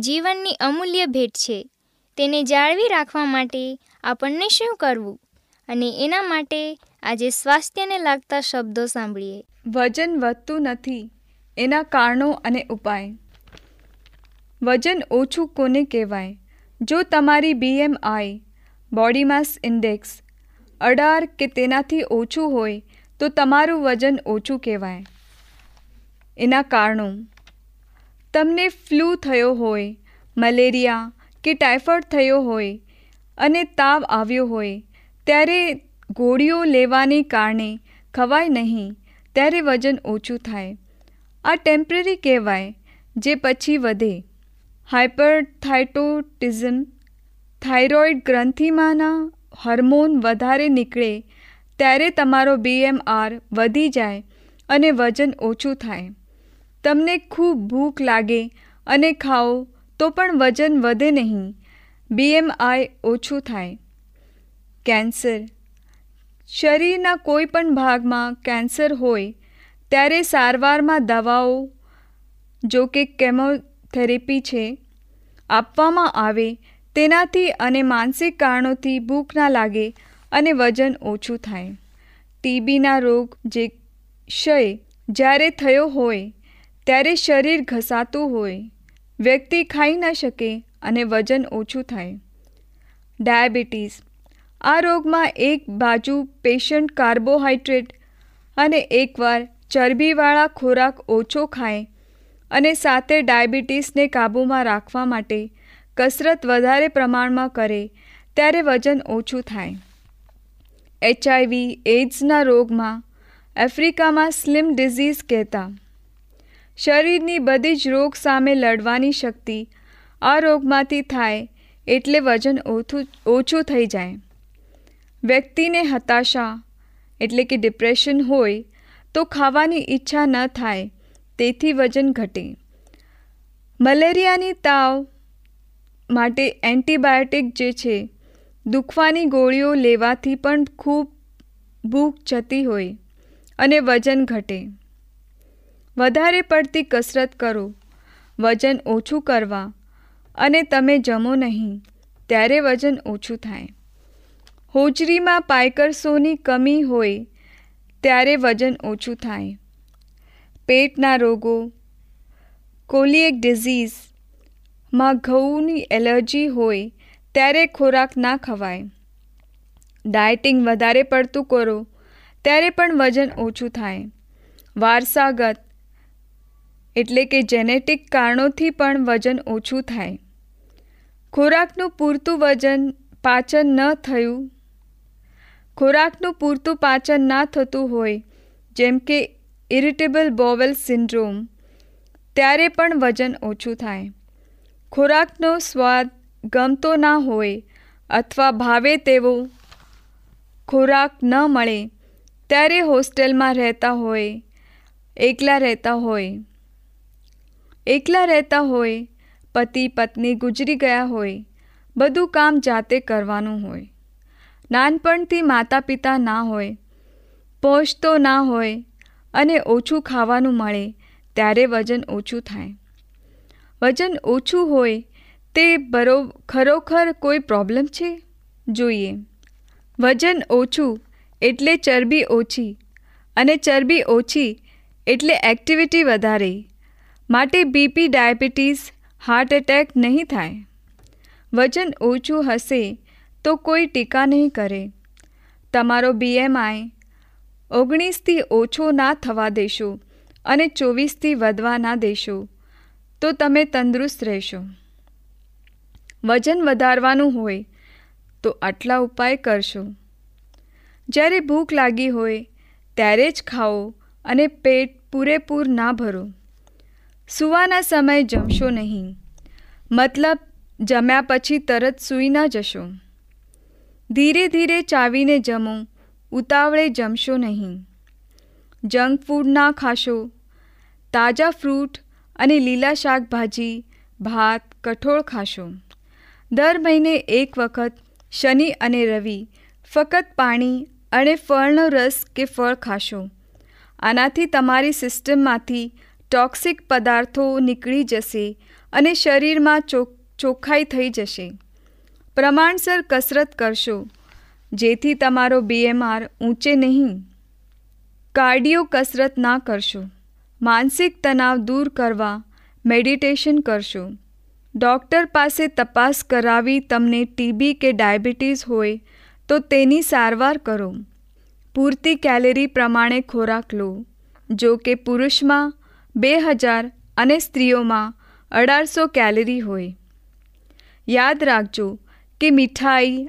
જીવનની અમૂલ્ય ભેટ છે. તેને જાળવી રાખવા માટે આપણને શું કરવું? અને એના માટે આજે સ્વાસ્થ્યને લાગતા શબ્દો સાંભળીએ. વજન વધતું નથી, એના કારણો અને ઉપાય. વજન ઓછું કોને કહેવાય? જો તમારી બીએમઆઈ બોડી માસ ઇન્ડેક્સ અઢાર કે તેનાથી ઓછું હોય, તો તમારું વજન ઓછું કહેવાય. એના કારણો. તમને ફ્લૂ થયો હોય મલેરિયા કે ટાઇફોઇડ થયો હોય અને તાવ આવ્યો હોય, ત્યારે ગોળીઓ લેવાને કારણે ખવાય નહીં, ત્યારે વજન ઓછું થાય. આ ટેમ્પરરી કહેવાય, જે પછી વધે. હાઇપરથાઇટોટિઝમ થાઇરોઇડ ગ્રંથિમાંના હોર્મોન વધારે નીકળે, ત્યારે તમારો બીએમઆર વધી જાય અને વજન ઓછું થાય. તમને ખૂબ ભૂખ લાગે અને ખાઓ, તો પણ વજન વધે નહીં. બીએમઆઈ ઓછું થાય. કેન્સર. શરીરના કોઈ પણ ભાગમાં કેન્સર હોય, ત્યારે સારવારમાં દવાઓ, જો કે કેમોથેરેપી છે, આપવામાં આવે, તેનાથી અને માનસિક કારણોથી ભૂખ ના લાગે અને વજન ઓછું થાય. ટીબીના રોગ જે ક્ષય જ્યારે થયો હોય ત્યારે શરીર ઘસાતું હોય, વ્યક્તિ ખાઈ ન શકે અને વજન ઓછું થાય. ડાયાબિટીસ. આ રોગમાં એક બાજુ પેશન્ટ કાર્બોહાઈડ્રેટ અને એકવાર ચરબીવાળા ખોરાક ઓછો ખાય અને સાથે ડાયાબિટીસને કાબૂમાં રાખવા માટે કસરત વધારે પ્રમાણમાં કરે, ત્યારે વજન ઓછું થાય. એચઆઈવી એઇડ્સના રોગમાં આફ્રિકામાં સ્લિમ ડિઝીઝ કહેતા. શરીરની બધી જ રોગ સામે લડવાની શક્તિ આ રોગમાંથી થાય એટલે વજન ઓછું ઓછું થઈ જાય. વ્યક્તિને હતાશા એટલે કે ડિપ્રેશન હોય તો ખાવાની ઈચ્છા ન થાય, તેથી વજન ઘટે. મલેરિયાની તાવ માટે એન્ટીબાયોટિક જે છે, દુખવાની ગોળીઓ લેવાથી પણ ખૂબ ભૂખ જતી હોય અને વજન ઘટે. વધારે પડતી કસરત કરો. વજન ઓછું કરવા. અને તમે જમો નહીં, ત્યારે વજન ઓછું થાય. હોજરીમાં પાયકરસોની કમી હોય, ત્યારે વજન ઓછું થાય. પેટના રોગો, કોલિએક ડિઝીઝમાં ઘઉંની એલર્જી હોય, ત્યારે ખોરાક ના ખવાય. ડાયટિંગ વધારે પડતું કરો, ત્યારે પણ વજન ઓછું થાય. વારસાગત એટલે કે જેનેટિક કારણોથી પણ વજન ઓછું થાય. ખોરાકનું પૂરતું વજન પાચન ન થયું. ખોરાકનું પૂરતું પાચન ના થતું હોય, જેમ કે ઇરિટેબલ બોવેલ સિન્ડ્રોમ ત્યારે પણ વજન ઓછું થાય. ખોરાકનો સ્વાદ ગમતો ના હોય અથવા ભાવે તેવો ખોરાક ન મળે, ત્યારે હોસ્ટેલમાં રહેતા હોય, એકલા રહેતા હોય. એકલા રહેતા હોય, પતિ પત્ની ગુજરી ગયા હોય, બધું કામ જાતે કરવાનું હોય. નાનપણથી માતા પિતા ના હોય પહોંચતો ના હોય અને ઓછું ખાવાનું મળે ત્યારે વજન ઓછું થાય. વજન ઓછું હોય તે બરો, ખરોખર કોઈ પ્રોબ્લેમ છે? જોઈએ. વજન ઓછું એટલે ચરબી ઓછી અને ચરબી ઓછી એટલે એક્ટિવિટી વધારે. માટે બીપી ડાયાબિટીસ હાર્ટ એટેક નહીં થાય. વજન ઓછું હશે તો કોઈ ટીકા નહીં કરે. તમારો બીએમઆઈ ઓગણીસથી ઓછો ના થવા દેશો અને ચોવીસથી વધવા ના દેશો, તો તમે તંદુરસ્ત રહેશો. વજન વધારવાનું હોય તો આટલા ઉપાય કરશો. જ્યારે ભૂખ લાગી હોય ત્યારે જ ખાઓ અને પેટ પૂરેપૂર ના ભરો. સૂવાના સમયે જમશો નહીં. મતલબ, જમ્યા પછી તરત સૂઈ ન જશો. ધીરે ધીરે ચાવીને જમો, ઉતાવળે જમશો નહીં. જંક ફૂડ ના ખાશો. તાજા ફ્રૂટ અને લીલા શાકભાજી, ભાત, કઠોળ ખાશો. દર મહિને એક વખત, શનિ અને રવિ, ફક્ત પાણી અને ફળનો રસ કે ફળ ખાશો. આનાથી તમારી સિસ્ટમમાંથી ટોક્સિક પદાર્થો નીકળી જશે અને શરીરમાં ચોખ્ખાઈ થઈ જશે. પ્રમાણસર કસરત કરશો, જેથી તમારો બીએમઆર ઊંચે નહીં. કાર્ડિયો કસરત ના કરશો. માનસિક તણાવ દૂર કરવા મેડિટેશન કરશો. ડૉક્ટર પાસે તપાસ કરાવી તમને ટીબી કે ડાયાબિટીસ હોય તો તેની સારવાર કરો. પૂરતી કેલેરી પ્રમાણે ખોરાક લો, જો કે પુરુષમાં બે હજાર અને સ્ત્રીઓમાં અઢારસો કેલરી હોય. યાદ રાખજો કે મીઠાઈ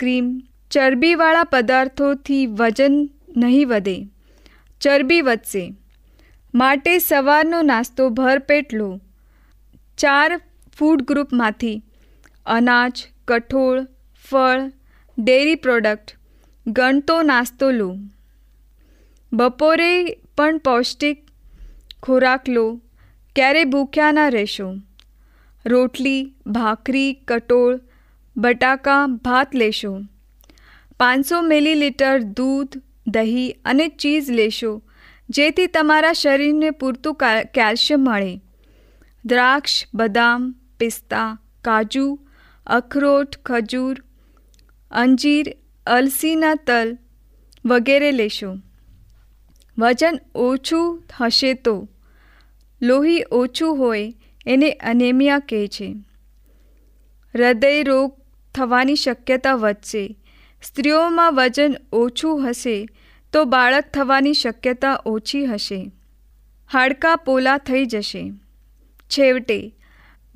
ક્રીમ ચરબીવાળા પદાર્થોથી વજન નહીં વધે. ચરબી વધશે. માટે સવારનો નાસ્તો ભરપેટ લો ચાર ફૂડ ગ્રુપમાંથી અનાજ, કઠોળ, ફળ ડેરી પ્રોડક્ટ ગણતો નાસ્તો લો. બપોરે પણ પૌષ્ટિક ખોરાક લો, ક્યારે ભૂખ્યા ના રહેશો? રોટલી, ભાખરી કટોળ બટાકા, ભાત લેશો. પાંચસો મિલીલીટર દૂધ, દહીં અને ચીઝ લેશો, જેથી તમારા શરીરને પૂરતું કેલ્શિયમ મળે. દ્રાક્ષ, બદામ, પિસ્તા, કાજુ, અખરોટ, ખજૂર, અંજીર, અલસીના તલ વગેરે લેશો. વજન ઓછું હશે તો? લોહી ઓછું હોય એને અનેમિયા કહે છે. હૃદય રોગ થવાની શક્યતા વધશે. સ્ત્રીઓમાં વજન ઓછું હશે તો બાળક થવાની શક્યતા ઓછી હશે. હાડકાં પોલા થઈ જશે. છેવટે,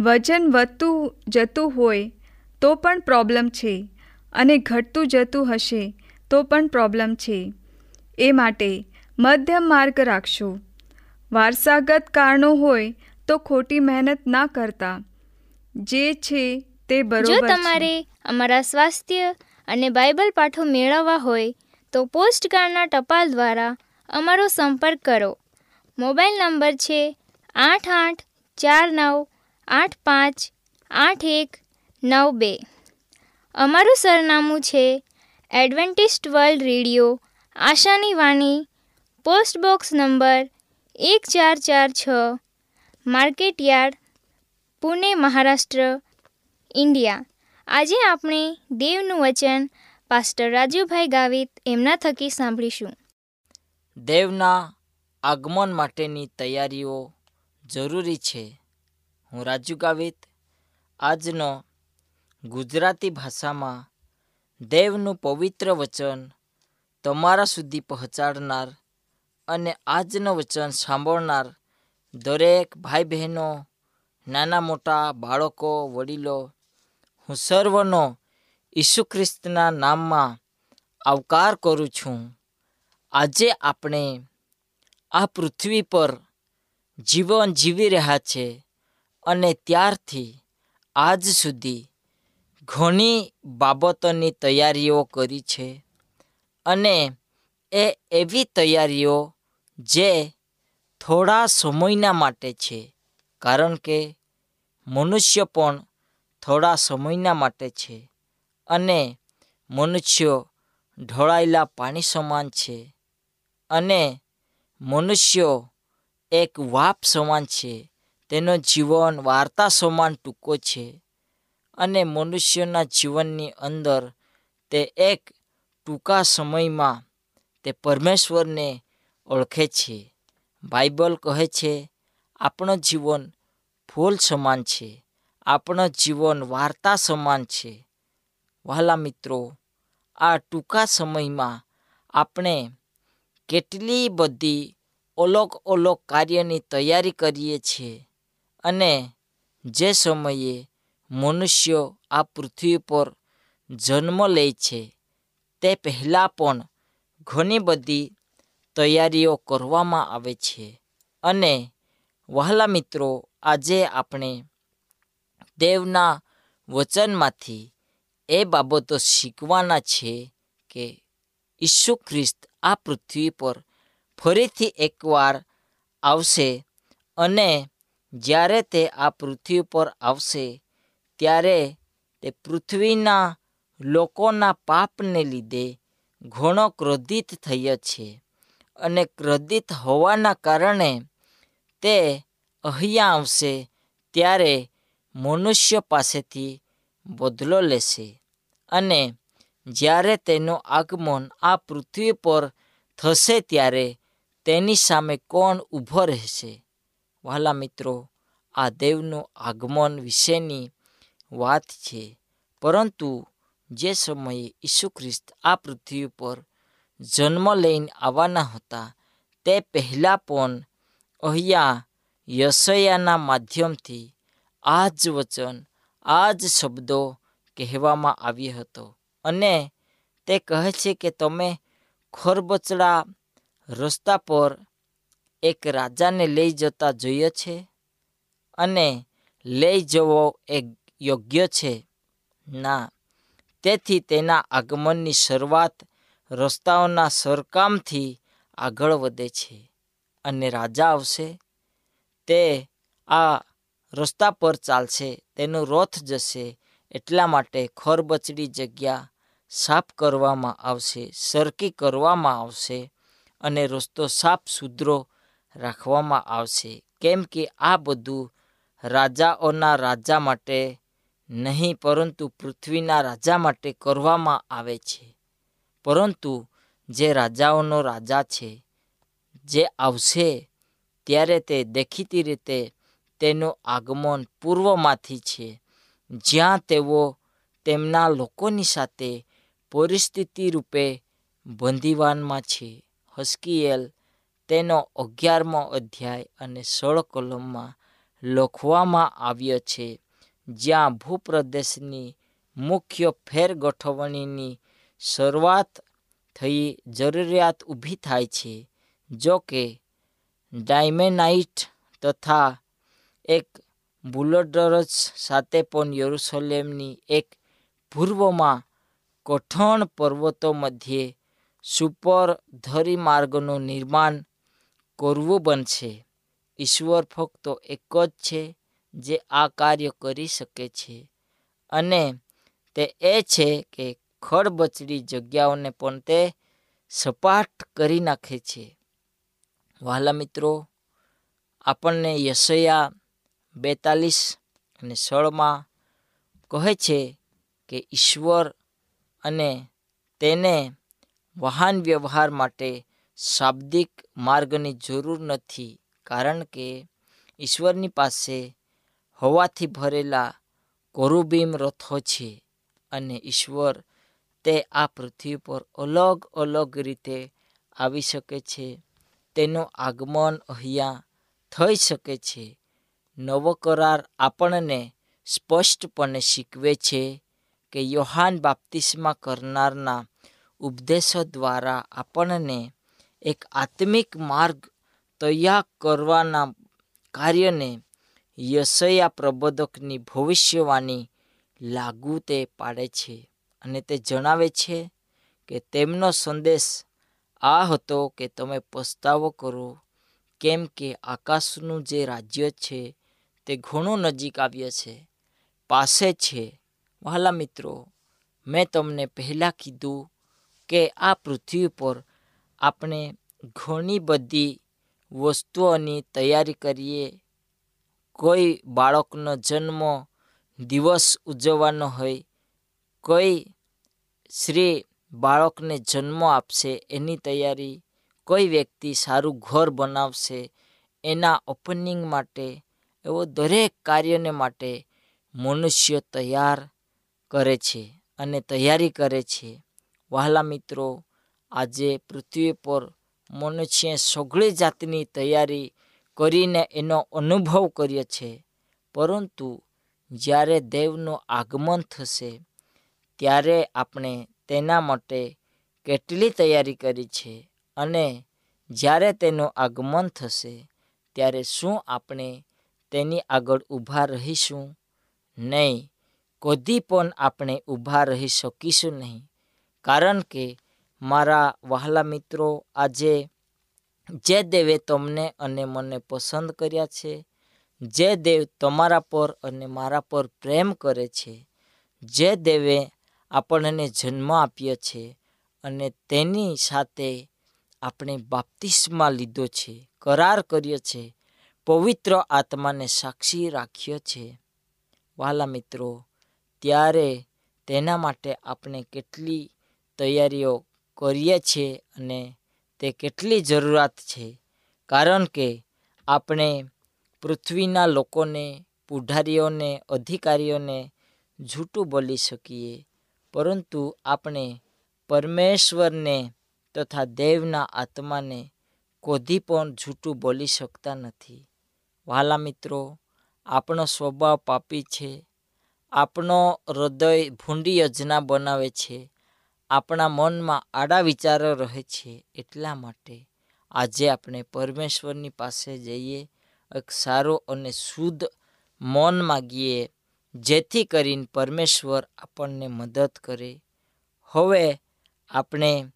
વજન વધતું જતું હોય તો પણ પ્રોબ્લેમ છે અને ઘટતું જતું હશે તો પણ પ્રોબ્લેમ છે. એ માટે મધ્યમ માર્ગ રાખશો. વારસાગત કારણો હોય તો ખોટી મહેનત ના કરતા. જે છે તે બરોબર જો તમારે અમારા સ્વાસ્થ્ય અને બાઇબલ પાઠો મેળવવા હોય તો પોસ્ટ કાર્ડના ટપાલ દ્વારા અમારો સંપર્ક કરો. મોબાઈલ નંબર છે આઠ આઠ ચાર નવ આઠ પાંચ આઠ એક નવ બે. અમારું સરનામું છે એડવેન્ટિસ્ટ વર્લ્ડ રેડિયો આશાની વાણી પોસ્ટ બોક્સ નંબર એક ચાર ચાર છ, market yard, Pune, Maharashtra, India. આજે આપણે દેવનું વચન પાસ્ટર રાજુભાઈ ગાવિત એમના થકી સાંભળીશું. દેવના આગમન માટેની તૈયારીઓ જરૂરી છે. હું રાજુ ગાવિત. આજનો ગુજરાતી ભાષામાં દેવનું પવિત્ર વચન તમારા સુધી પહોંચાડનાર અને આજનું વચન સાંભળનાર દરેક ભાઈ બહેનો નાના મોટા બાળકો, વડીલો, હું સર્વનો ઈસુ ખ્રિસ્તના નામમાં આવકાર કરું છું. આજે આપણે આ પૃથ્વી પર જીવન જીવી રહ્યા છે અને ત્યારથી આજ સુધી ઘણી બાબતોની તૈયારીઓ કરી છે અને એ એવી તૈયારીઓ જે થોડા સમયના માટે છે. કારણ કે મનુષ્ય પણ થોડા સમયના માટે છે અને મનુષ્યો ઢોળાયેલા પાણી સમાન છે અને મનુષ્યો એક વાપ સમાન છે. તેનો જીવન વાર્તા સમાન ટૂંકો છે અને મનુષ્યના જીવનની અંદર તે એક ટૂંકા સમયમાં તે પરમેશ્વરને ઓળખે છે. બાઇબલ કહે છે, આપણું જીવન ફૂલ સમાન છે. આપણો જીવન વાર્તા સમાન છે. વહાલા મિત્રો, આ ટૂંકા સમયમાં આપણે કેટલી બધી અલગ અલગ કાર્યની તૈયારી કરીએ છીએ અને જે સમયે મનુષ્યો આ પૃથ્વી પર જન્મ લે છે, તે પહેલાં પણ ઘણી બધી તૈયારીઓ કરવામાં આવે છે. અને વહાલા મિત્રો, આજે આપણે દેવના વચનમાંથી એ બાબતો શીખવાના છે કે ઈસુ ખ્રિસ્ત આ પૃથ્વી પર ફરીથી એકવાર આવશે અને જ્યારે તે આ પૃથ્વી પર આવશે, ત્યારે તે પૃથ્વીના લોકોના પાપને લીધે ઘણો ક્રોધિત થયો છે અને ક્રોધિત હોવાના કારણે તે અહીંયા આવશે ત્યારે મનુષ્ય પાસેથી બદલો લેશે. અને જ્યારે તેનું આગમન આ પૃથ્વી પર થશે ત્યારે તેની સામે કોણ ઊભો રહેશે? વહાલા મિત્રો, આ દેવનું આગમન વિશેની વાત છે. પરંતુ જે સમયે ઈસુ ખ્રિસ્ત આ પૃથ્વી પર જન્મ લઈને આવવાના હતા, તે પહેલાં પણ અહીંયા યશયાના માધ્યમથી આ જ વચન, આ જ શબ્દો કહેવામાં આવ્યો હતો. અને તે કહે છે કે તમે ખરબચડા રસ્તા પર એક રાજાને લઈ જતા જોઈએ છે અને લઈ જવો એ યોગ્ય છે? ના. તેથી તેના આગમનની શરૂઆત રસ્તાઓના સરકામથી આગળ વધે છે અને રાજા આવશે. તે આ રસ્તા પર ચાલશે, તેનો રથ જશે, એટલા માટે ખરબચડી જગ્યા સાફ કરવામાં આવશે, સરકી કરવામાં આવશે અને રસ્તો સાફ સુધરો રાખવામાં આવશે. કેમ કે આ બધું રાજાઓના રાજા માટે નહીં, પરંતુ પૃથ્વીના રાજા માટે કરવામાં આવે છે. પરંતુ જે રાજાઓનો રાજા છે, જે આવશે ત્યારે તે દેખીતી રીતે તેનું આગમન પૂર્વમાંથી છે. જ્યાં તેઓ તેમના લોકોની સાથે પરિસ્થિતિ રૂપે બંદીવાનમાં છે. હસ્કીએલ તેનો અગિયારમો અધ્યાય અને સોળ કલમમાં લખવામાં આવ્યો છે જ્યાં ભૂપ્રદેશની મુખ્ય ફેરગોઠવણીની શરૂઆત થઈ જરૂરિયાત ઊભી થાય છે, જો કે ડાયમેનાઇટ તથા એક બુલડરસ સાથે પણ યરુશલેમની એક પૂર્વમાં કઠણ પર્વતો મધ્યે સુપર ધરીમાર્ગનું નિર્માણ કરવું બનશે. ઈશ્વર ફક્ત એક જ છે જે આ કાર્ય કરી શકે છે. અને તે એ છે કે ખડબચડી જગ્યાઓને પણ તે સપાટ કરી નાખે છે. વહાલા મિત્રો, આપણને યશયા બેતાલીસ અને સોળમાં કહે છે કે ઈશ્વર અને તેને વાહન વ્યવહાર માટે શાબ્દિક માર્ગની જરૂર નથી, કારણ કે ઈશ્વરની પાસે હવાથી ભરેલા કોરુબીમ રથો છે અને ઈશ્વર તે આ પૃથ્વી પર અલગ અલગ રીતે આવી શકે છે. તેનું આગમન અહીંયા થઈ શકે છે. નવો કરાર આપણને સ્પષ્ટપણે શીખવે છે કે યોહાન બાપ્તિસ્મા કરનારના ઉપદેશો દ્વારા આપણને એક આત્મિક માર્ગ તૈયાર કરવાના કાર્યને યશયા પ્રબોધકની ભવિષ્યવાણી લાગુ તે પાડે છે અને તે જણાવે છે કે તેમનો સંદેશ આ હતો કે તમે પસ્તાવો કરો, કેમ કે આકાશનું જે રાજ્ય છે તે ઘણું નજીક આવ્યો છે, પાસે છે. વહાલા મિત્રો, મેં તમને પહેલાં કીધું કે આ પૃથ્વી પર આપણે ઘણી બધી વસ્તુઓની તૈયારી કરીએ કોઈ બાળકનો જન્મ દિવસ ઉજવવાનો હોય, કોઈ શ્રી બાળકને જન્મ આપશે, એની તૈયારી કોઈ વ્યક્તિ સારું ઘર બનાવશે, એના ઓપનિંગ માટે, એવો દરેક કાર્યને માટે મનુષ્ય તૈયાર કરે છે અને તૈયારી કરે છે. વહાલા મિત્રો, આજે પૃથ્વી પર મનુષ્ય સગળી જાતની તૈયારી કરીને એનો અનુભવ કરીએ છીએ પરંતુ જ્યારે દેવનું આગમન થશે, ત્યારે આપણે તેના માટે કેટલી તૈયારી કરી છે અને જ્યારે તેનું આગમન થશે, ત્યારે શું આપણે તેની આગળ ઊભા રહીશું? નહીં, કદી પણ આપણે ઊભા રહી શકીશું નહીં. કારણ કે મારા વહાલા મિત્રો આજે જે દેવે તમને અને મને પસંદ કર્યા છે, જે દેવ તમારા પર અને મારા પર પ્રેમ કરે છે, જે દેવે આપણને જન્મ આપ્યો છે અને તેની સાથે આપણે બાપ્તિસ્મા લીધો છે, કરાર કર્યો છે, પવિત્ર આત્માને સાક્ષી રાખ્યો છે. વાલા મિત્રો, ત્યારે તેના માટે આપણે કેટલી તૈયારીઓ કરીએ છીએ અને તે કેટલી જરૂરિયાત છે? કારણ કે આપણે પૃથ્વીના લોકોને, પુઢારીઓને, અધિકારીઓને જૂઠું બોલી શકીએ. પરંતુ આપણે પરમેશ્વરને તથા દેવના આત્માને કોધી પણ જૂઠું બોલી શકતા નથી. વહાલા મિત્રો, આપણો સ્વભાવ પાપી છે. આપણો હૃદય ભૂંડી યોજના બનાવે છે. આપણા મનમાં આડા વિચારો રહે છે એટલા માટે આજે આપણે પરમેશ્વરની પાસે જઈએ, એક સારો અને શુદ્ધ મૌન માગીએ, જેથી કરીને પરમેશ્વર આપણને મદદ કરે. હવે આપણે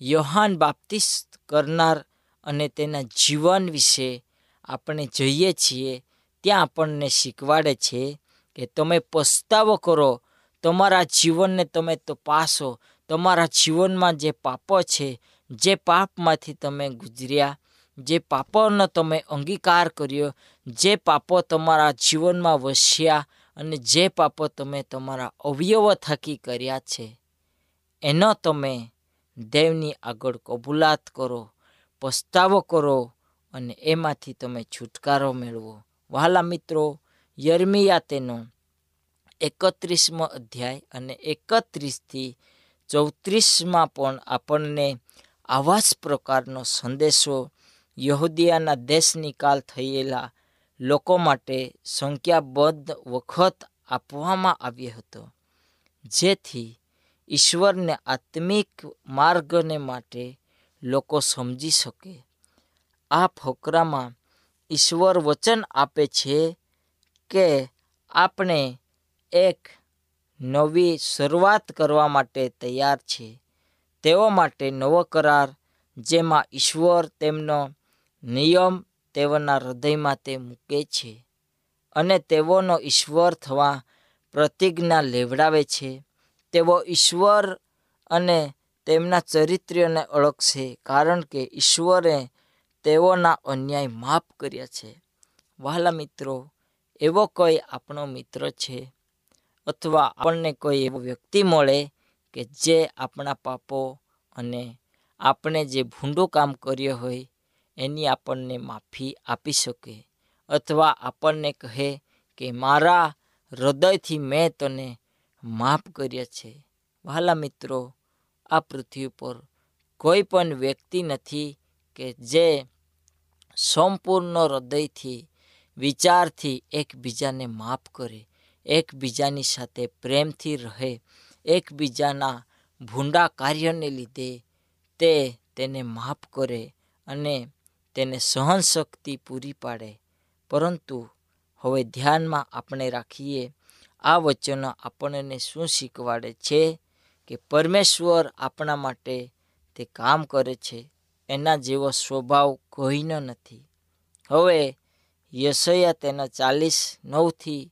યોહાન બાપ્તિસ્ત કરનાર અને તેના જીવન વિશે આપણે જઈએ છીએ, ત્યાં આપણને શીખવાડે છે કે તમે પસ્તાવો કરો, તમારા જીવનને તમે તપાસો તમારા જીવનમાં જે પાપો છે, જે પાપમાંથી તમે ગુજર્યા, જે પાપોનો તમે અંગીકાર કર્યો, જે પાપો તમારા જીવનમાં વસ્યા અને જે પાપો તમે તમારા અવયવ થકી કર્યા છે, એનો તમે દેવની આગળ કબૂલાત કરો, પસ્તાવો કરો અને એમાંથી તમે છુટકારો મેળવો. વહાલા મિત્રો યર્મિયા તેનો એકત્રીસમો અધ્યાય અને એકત્રીસથી ચૌત્રીસમાં પણ આપણને આવા જ પ્રકારનો સંદેશો યહૂદીયાના દેશ નિકાલ થયેલા લોકો માટે સંખ્યાબદ્ધ વખત આપવામાં આવ્યો હતો. જેથી ઈશ્વરને આત્મિક માર્ગને માટે લોકો સમજી શકે. આ ફકરામાં ઈશ્વર વચન આપે છે કે આપણે એક નવી શરૂઆત કરવા માટે તૈયાર છે. તેઓ માટે નવો કરાર, જેમાં ઈશ્વર તેમનો નિયમ તેઓના હૃદયમાં તે મૂકે છે અને તેઓનો ઈશ્વર થવા પ્રતિજ્ઞા લેવડાવે છે. તેઓ ઈશ્વર અને તેમના ચરિત્રને ઓળખશે કારણ કે ઈશ્વરે તેઓના અન્યાય માફ કર્યા છે. વહાલા મિત્રો, એવો કોઈ આપણો મિત્ર છે? અથવા આપણને કોઈ એવો વ્યક્તિ મળે કે જે આપણા પાપો અને આપણે જે ભૂંડું કામ કર્યું હોય એની આપણને માફી આપી શકે અથવા આપણને કહે કે મારા હૃદયથી મેં તને માફ કર્યા છે. વહાલા મિત્રો, આ પૃથ્વી પર કોઈ પણ વ્યક્તિ નથી કે જે સંપૂર્ણ હૃદયથી, વિચારથી એકબીજાને માફ કરે. એકબીજાની સાથે પ્રેમથી રહે, એકબીજાના ભૂંડા કાર્યને લીધે તે તેને માફ કરે અને તેને સહન શક્તિ પૂરી પાડે. પરંતુ હવે ધ્યાનમાં આપણે રાખીએ, આ વચનો આપણને શું શીખવાડે છે કે પરમેશ્વર આપણા માટે તે કામ કરે છે, એના જેવો સ્વભાવ કોઈનો નથી. હવે યશયા તેના ચાલીસ નવથી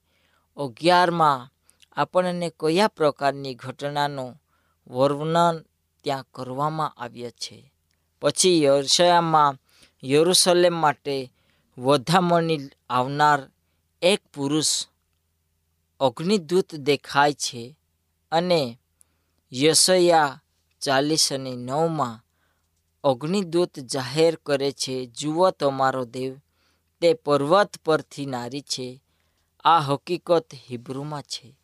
અગિયારમાં આપણને કયા પ્રકારની ઘટનાનું વર્ણન ત્યાં કરવામાં આવ્યા છે? પછી યશયામાં યરુશલેમ માટે વધામણી આવનાર એક પુરુષ અગ્નિદૂત દેખાય છે અને યશયા ચાલીસ અને નવમાં અગ્નિદૂત જાહેર કરે છે, જુઓ તમારો દેવ, તે પર્વત પરથી નારી છે. આ હકીકત હિબ્રુમાં છે.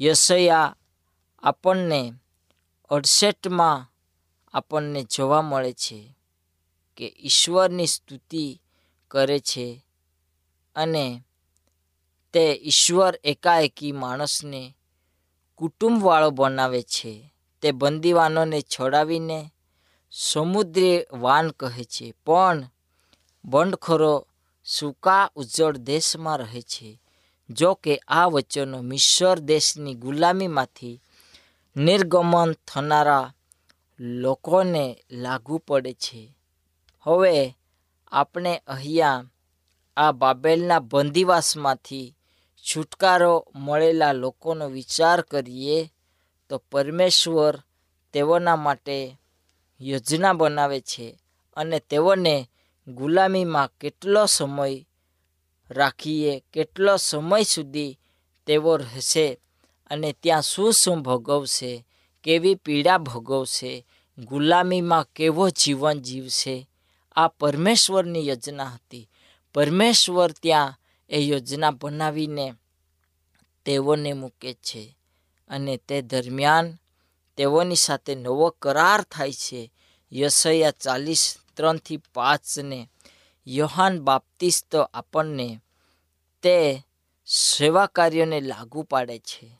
યશયા આપણને અડસઠમાં આપણને જોવા મળે છે કે ઈશ્વરની સ્તુતિ કરે છે અને તે ઈશ્વર એકાએકી માણસને કુટુંબવાળો બનાવે છે. તે બંદીવાનોને છોડાવીને સમુદ્રી વાન કહે છે, પણ બંડખોરો સૂકા ઉજ્જળ દેશમાં રહે છે. જો કે આ વચનો મિશ્ર દેશની ગુલામીમાંથી નિર્ગમન થનારા લોકોને લાગુ પડે છે. હવે આપણે અહીંયા આ બાબેલના બંદીવાસમાંથી છુટકારો મળેલા લોકોનો વિચાર કરીએ તો પરમેશ્વર તેઓના માટે યોજના બનાવે છે અને તેઓને ગુલામીમાં કેટલો સમય રાખીએ કેટલો સમય સુધી તેઓ રહેશે અને ત્યાં શું શું ભોગવશે, કેવી પીડા ભોગવશે, ગુલામીમાં કેવો જીવન જીવશે, આ પરમેશ્વરની યોજના હતી. પરમેશ્વર ત્યાં એ યોજના બનાવીને તેઓને મૂકે છે અને તે દરમિયાન તેઓની સાથે નવો કરાર થાય છે. યશયા ચાલીસ ત્રણથી પાંચને, યોહાન બાપ્તિસ્તો આપણને તે સેવા કાર્યોને લાગુ પાડે છે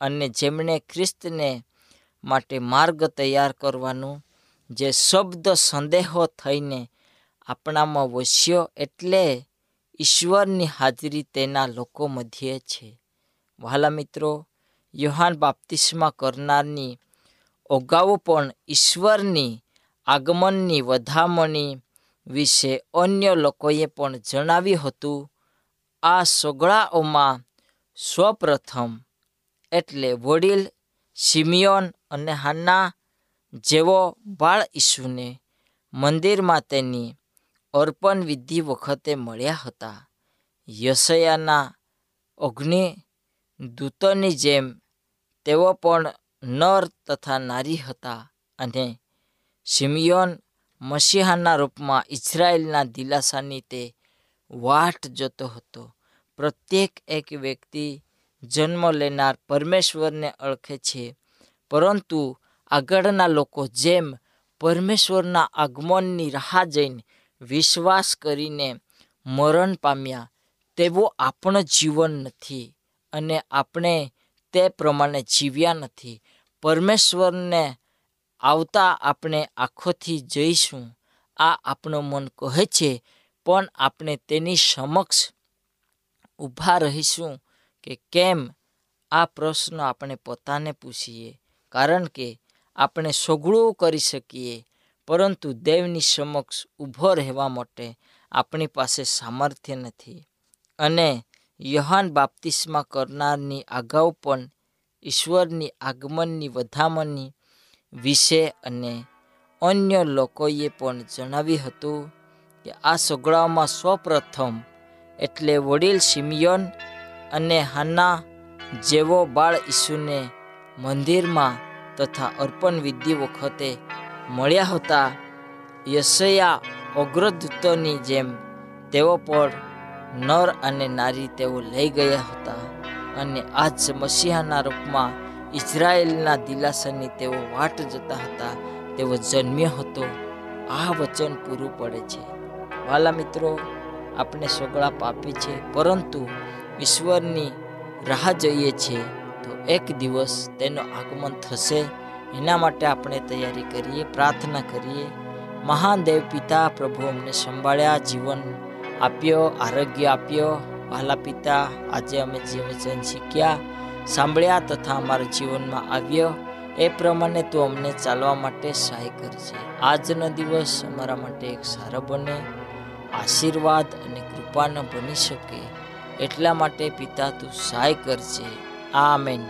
અને જેમણે ખ્રિસ્તને માટે માર્ગ તૈયાર કરવાનું, જે શબ્દ સંદેહો થઈને આપણામાં વસ્યો એટલે ઈશ્વરની હાજરી તેના લોકો મધ્યે છે. વહાલા મિત્રો, યોહાન બાપ્તિસ્મા કરનારની અગાઉ પણ ઈશ્વરની આગમનની વધામણી વિશે અન્ય લોકોએ પણ જણાવ્યું હતું આ સગળાઓમાં સૌપ્રથમ એટલે વડીલ સિમિયોન અને હાના જેવો બાળ ઈસુને મંદિરમાં તેની અર્પણ વિધિ વખતે મળ્યા હતા. યશયાના અગ્નિ દૂતની જેમ તેઓ પણ નર તથા નારી હતા અને સિમિયોન મસીહાના રૂપમાં ઇઝરાયેલના દિલાસાની તે વાટ જતો હતો. પ્રત્યેક એક વ્યક્તિ જન્મ લેનાર પરમેશ્વરને ઓળખે છે. પરંતુ આગળના લોકો જેમ પરમેશ્વરના આગમનની રાહ જઈને વિશ્વાસ કરીને મરણ પામ્યા તેવો આપણું જીવન નથી અને આપણે તે પ્રમાણે જીવ્યા નથી. પરમેશ્વરને આવતા આપણે આંખોથી જઈશું. આ આપણું મન કહે છે પણ આપણે તેની સમક્ષ ઊભા રહીશું કે કેમ આ પ્રશ્ન આપણે પોતાને પૂછીએ. કારણ કે આપણે સઘળું કરી શકીએ, પરંતુ દેવની સમક્ષ ઊભો રહેવા માટે આપણી પાસે સામર્થ્ય નથી. અને યહાન બાપ્તિસ્મા કરનારની અગાઉ પણ ઈશ્વરની આગમનની વધામણી વિશે અને અન્ય લોકોએ પણ જણાવ્યું હતું કે આ સગડાઓમાં સૌપ્રથમ એટલે વડીલ સિમિયોન અને હાના જેવો બાળ ઈસુને મંદિરમાં તથા અર્પણ વિધિ વખતે મળ્યા હતા. યશયા અગ્રદૂતોની જેમ તેઓ પણ નર અને નારી તેઓ લઈ ગયા હતા અને આજ મસીહાના રૂપમાં ઇઝરાયેલના દિલાસાની તેઓ વાટ જતા હતા. તેઓ જન્મ્યો હતો. આ વચન પૂરું પડે છે. વાલા મિત્રો આપણે સગળા પાપી છે, પરંતુ ઈશ્વરની રાહ જઈએ છીએ તો એક દિવસ તેનું આગમન થશે. એના માટે આપણે તૈયારી કરીએ, પ્રાર્થના કરીએ. મહાન દેવ પિતા, પ્રભુ અમને સંભાળ્યા, જીવન આપ્યો, આરોગ્ય આપ્યો. વહાલા પિતા, આજે અમે જીવન શીખ્યા, સાંભળ્યા તથા અમારા જીવનમાં આવ્યો. એ પ્રમાણે તું અમને ચાલવા માટે સહાય કરજે. આજનો દિવસ અમારા માટે એક સારો બને. આશીર્વાદ અને કૃપાનો બની શકે એટલા માટે પિતા તું સહાય કરજે. આમેન.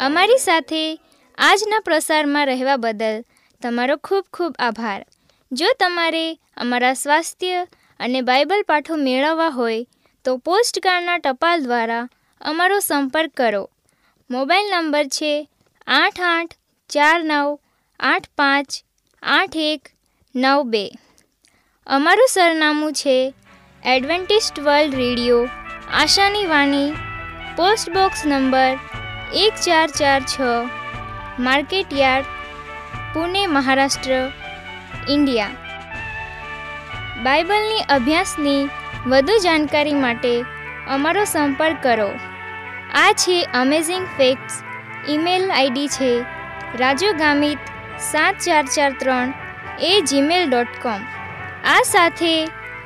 અમારી સાથે આજના પ્રસારમાં રહેવા બદલ તમારો ખૂબ ખૂબ આભાર. જો તમારે અમારા સ્વાસ્થ્ય અને બાઇબલ પાઠો મેળવવા હોય, તો પોસ્ટકાર્ડના ટપાલ દ્વારા અમારો સંપર્ક કરો. મોબાઈલ નંબર છે આઠ આઠ ચાર નવ આઠ પાંચ આઠ એક નવ બે. અમારું સરનામું છે એડવેન્ટિસ્ટ વર્લ્ડ રેડિયો, આશાની વાણી, પોસ્ટ બોક્સ નંબર એક ચાર ચાર છ market yard Pune, Maharashtra. India. બાઇબલની અભ્યાસની વધુ જાણકારી માટે અમારો સંપર્ક કરો. આ છે અમેઝિંગ ફેક્ટ્સ ઈમેલ આઈડી છે રાજુ ગામિત સાત ચાર ચાર ત્રણ એ જીમેલ ડોટ કોમ આ સાથે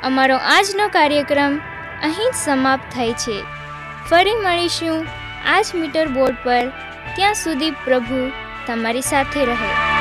અમારો આજનો કાર્યક્રમ અહીં જ સમાપ્ત થાય છે. ફરી મળીશું આ જ મીટર બોર્ડ પર. ત્યાં સુધી પ્રભુ તમારી સાથે રહે.